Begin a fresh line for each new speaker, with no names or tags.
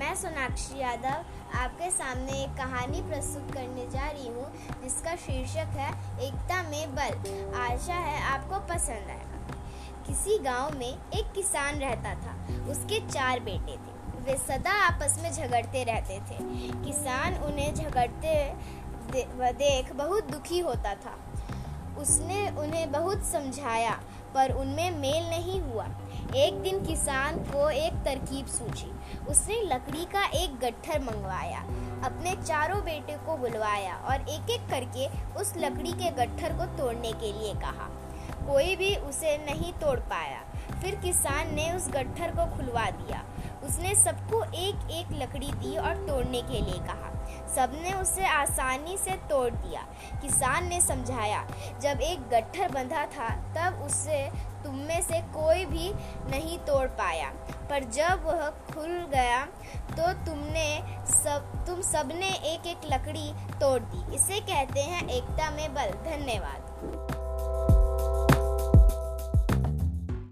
मैं सोनाक्षी यादव आपके सामने एक कहानी प्रस्तुत करने जा रही हूँ, जिसका शीर्षक है, एकता में बल। आशा है आपको पसंद आएगा। किसी गाँव में एक किसान रहता था, उसके चार बेटे थे। वे सदा आपस में झगड़ते रहते थे। किसान उन्हें झगड़ते देख बहुत दुखी होता था। उसने उन्हें बहुत समझाया। पर उनमें मेल नहीं हुआ। एक दिन किसान को एक तरकीब सूझी। उसने लकड़ी का एक गट्ठर मंगवाया, अपने चारों बेटे को बुलवाया और एक एक करके उस लकड़ी के गट्ठर को तोड़ने के लिए कहा। कोई भी उसे नहीं तोड़ पाया। फिर किसान ने उस गट्ठर को खुलवा दिया। उसने सबको एक एक लकड़ी दी और तोड़ने के लिए कहा। सबने उसे आसानी से तोड़ दिया। किसान ने समझाया, जब एक गट्ठर बंधा था, तब उसे तुम में से कोई भी नहीं तोड़ पाया। पर जब वह खुल गया तो तुमने सब, तुम सबने एक एक लकड़ी तोड़ दी। इसे कहते हैं एकता में बल। धन्यवाद।